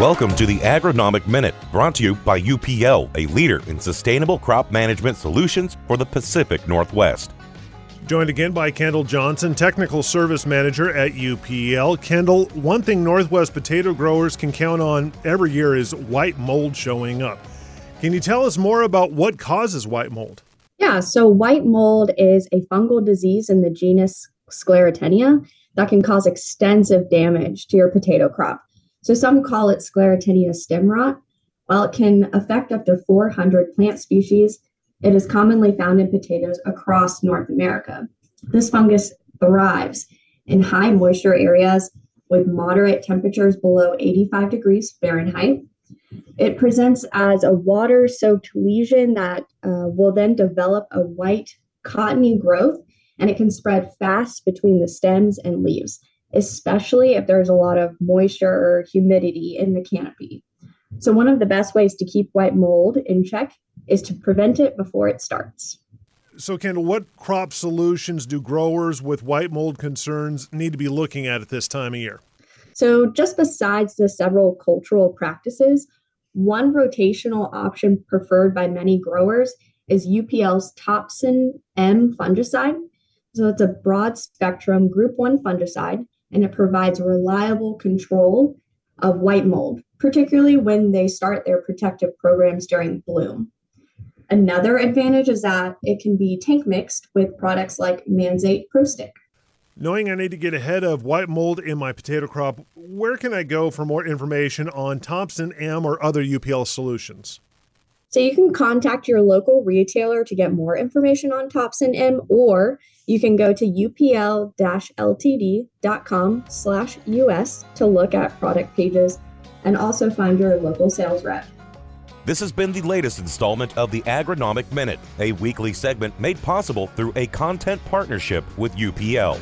Welcome to the Agronomic Minute, brought to you by UPL, a leader in sustainable crop management solutions for the Pacific Northwest. Joined again by Kendall Johnson, Technical Service Manager at UPL. Kendall, one thing Northwest potato growers can count on every year is white mold showing up. Can you tell us more about what causes white mold? Yeah, so white mold is a fungal disease in the genus Sclerotinia that can cause extensive damage to your potato crop. So some call it sclerotinia stem rot. While it can affect up to 400 plant species, it is commonly found in potatoes across North America. This fungus thrives in high moisture areas with moderate temperatures below 85 degrees Fahrenheit. It presents as a water soaked lesion that uh, will then develop a white cottony growth and it can spread fast between the stems and leaves especially if there's a lot of moisture or humidity in the canopy. So, one of the best ways to keep white mold in check is to prevent it before it starts. So, Kendall, what crop solutions do growers with white mold concerns need to be looking at at this time of year? So, just besides the several cultural practices, one rotational option preferred by many growers is UPL's Topsin M fungicide. So, it's a broad spectrum group 1 fungicide and it provides reliable control of white mold, particularly when they start their protective programs during bloom. Another advantage is that it can be tank mixed with products like Manzate Pro Stick. Knowing I need to get ahead of white mold in my potato crop, where can I go for more information on Topsin M or other UPL solutions? So you can contact your local retailer to get more information on Topsin M, or you can go to upl-ltd.com slash us to look at product pages and also find your local sales rep. This has been the latest installment of the Agronomic Minute, a weekly segment made possible through a content partnership with UPL.